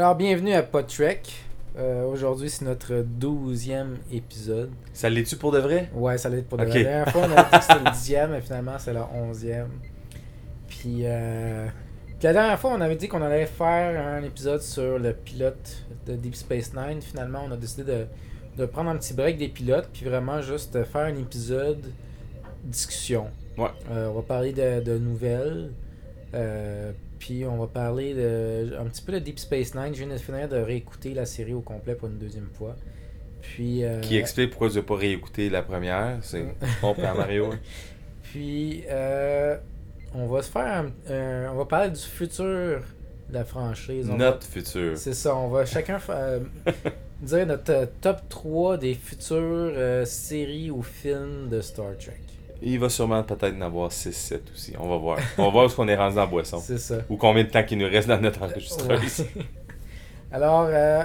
Alors, bienvenue à Podtrek. Euh, Aujourd'hui, c'est notre douzième épisode. Ça l'est-tu pour de vrai? Ouais, ça l'est pour de vrai. La dernière fois, on a dit que c'était le dixième, mais finalement, c'est le onzième. Puis, euh, puis la dernière fois, on avait dit qu'on allait faire un épisode sur le pilote de Deep Space Nine. Finalement, on a décidé de, de prendre un petit break des pilotes, puis vraiment juste faire un épisode discussion. Ouais. Euh, on va parler de, de nouvelles. Euh, puis on va parler de, un petit peu de Deep Space Nine. Je viens de finir de réécouter la série au complet pour une deuxième fois. Puis, euh, Qui explique pourquoi tu n'as pas réécouté la première. C'est je comprends Mario. Puis, euh, on va se faire un- un- on va parler du futur de la franchise. On va- Notre futur. C'est ça, on va chacun dire notre top 3 des futures séries ou films de Star Trek. Il va sûrement peut-être en avoir 6-7 aussi. On va voir. On va voir où est-ce qu'on est rendu en boisson. C'est ça. Ou combien de temps qu'il nous reste dans notre enregistreuse. Ouais. Alors, euh,